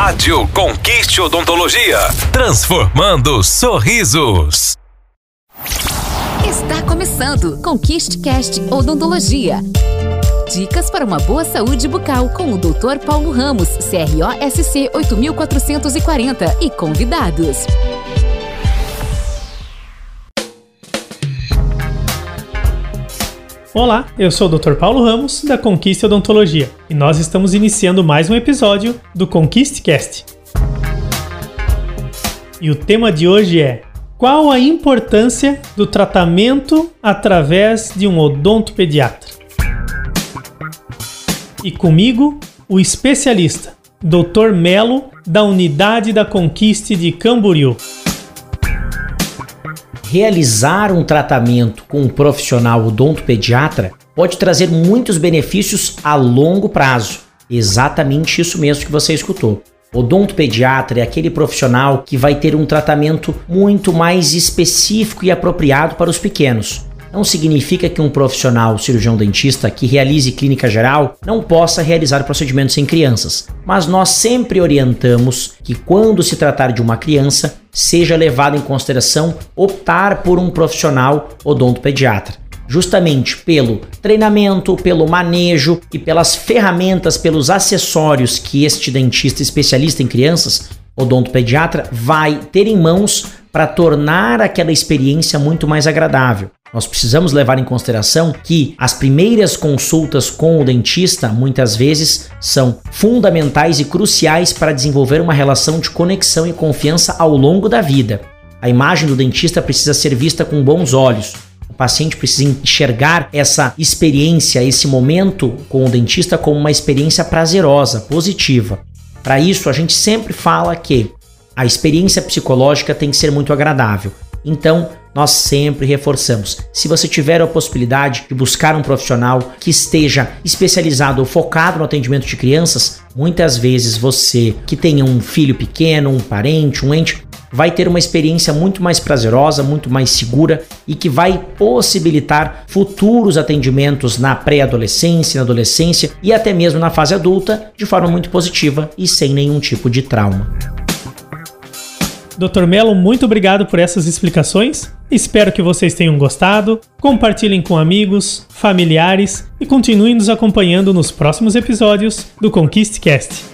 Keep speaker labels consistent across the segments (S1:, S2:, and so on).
S1: Rádio Conquiste Odontologia. Transformando sorrisos.
S2: Está começando Conquiste Cast Odontologia. Dicas para uma boa saúde bucal com o Dr. Paulo Ramos, CROSC 8440 e convidados.
S3: Olá, eu sou o Dr. Paulo Ramos, da Conquista Odontologia, e nós estamos iniciando mais um episódio do ConquistCast. E o tema de hoje é: Qual a importância do tratamento através de um odontopediatra? E comigo, o especialista, Dr. Melo, da Unidade da Conquiste de Camboriú
S4: realizar um tratamento com um profissional odontopediatra pode trazer muitos benefícios a longo prazo. Exatamente isso mesmo que você escutou. Odontopediatra é aquele profissional que vai ter um tratamento muito mais específico e apropriado para os pequenos. Não significa que um profissional cirurgião dentista que realize clínica geral não possa realizar procedimentos em crianças, mas nós sempre orientamos que quando se tratar de uma criança, seja levado em consideração optar por um profissional odontopediatra justamente pelo treinamento, pelo manejo e pelas ferramentas, pelos acessórios que este dentista especialista em crianças, odontopediatra, vai ter em mãos para tornar aquela experiência muito mais agradável. Nós precisamos levar em consideração que as primeiras consultas com o dentista muitas vezes são fundamentais e cruciais para desenvolver uma relação de conexão e confiança ao longo da vida. A imagem do dentista precisa ser vista com bons olhos. O paciente precisa enxergar essa experiência, esse momento com o dentista como uma experiência prazerosa, positiva. Para isso, a gente sempre fala que a experiência psicológica tem que ser muito agradável. Então, nós sempre reforçamos. Se você tiver a possibilidade de buscar um profissional que esteja especializado ou focado no atendimento de crianças, muitas vezes você que tenha um filho pequeno, um parente, um ente, vai ter uma experiência muito mais prazerosa, muito mais segura e que vai possibilitar futuros atendimentos na pré-adolescência, na adolescência e até mesmo na fase adulta de forma muito positiva e sem nenhum tipo de trauma.
S3: Dr. Melo, muito obrigado por essas explicações. Espero que vocês tenham gostado. Compartilhem com amigos, familiares e continuem nos acompanhando nos próximos episódios do ConquistCast.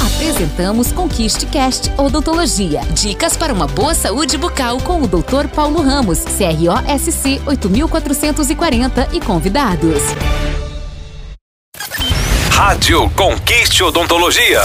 S2: Apresentamos ConquistCast Odontologia. Dicas para uma boa saúde bucal com o Dr. Paulo Ramos, CROSC 8440 e convidados.
S1: Rádio Conquiste Odontologia.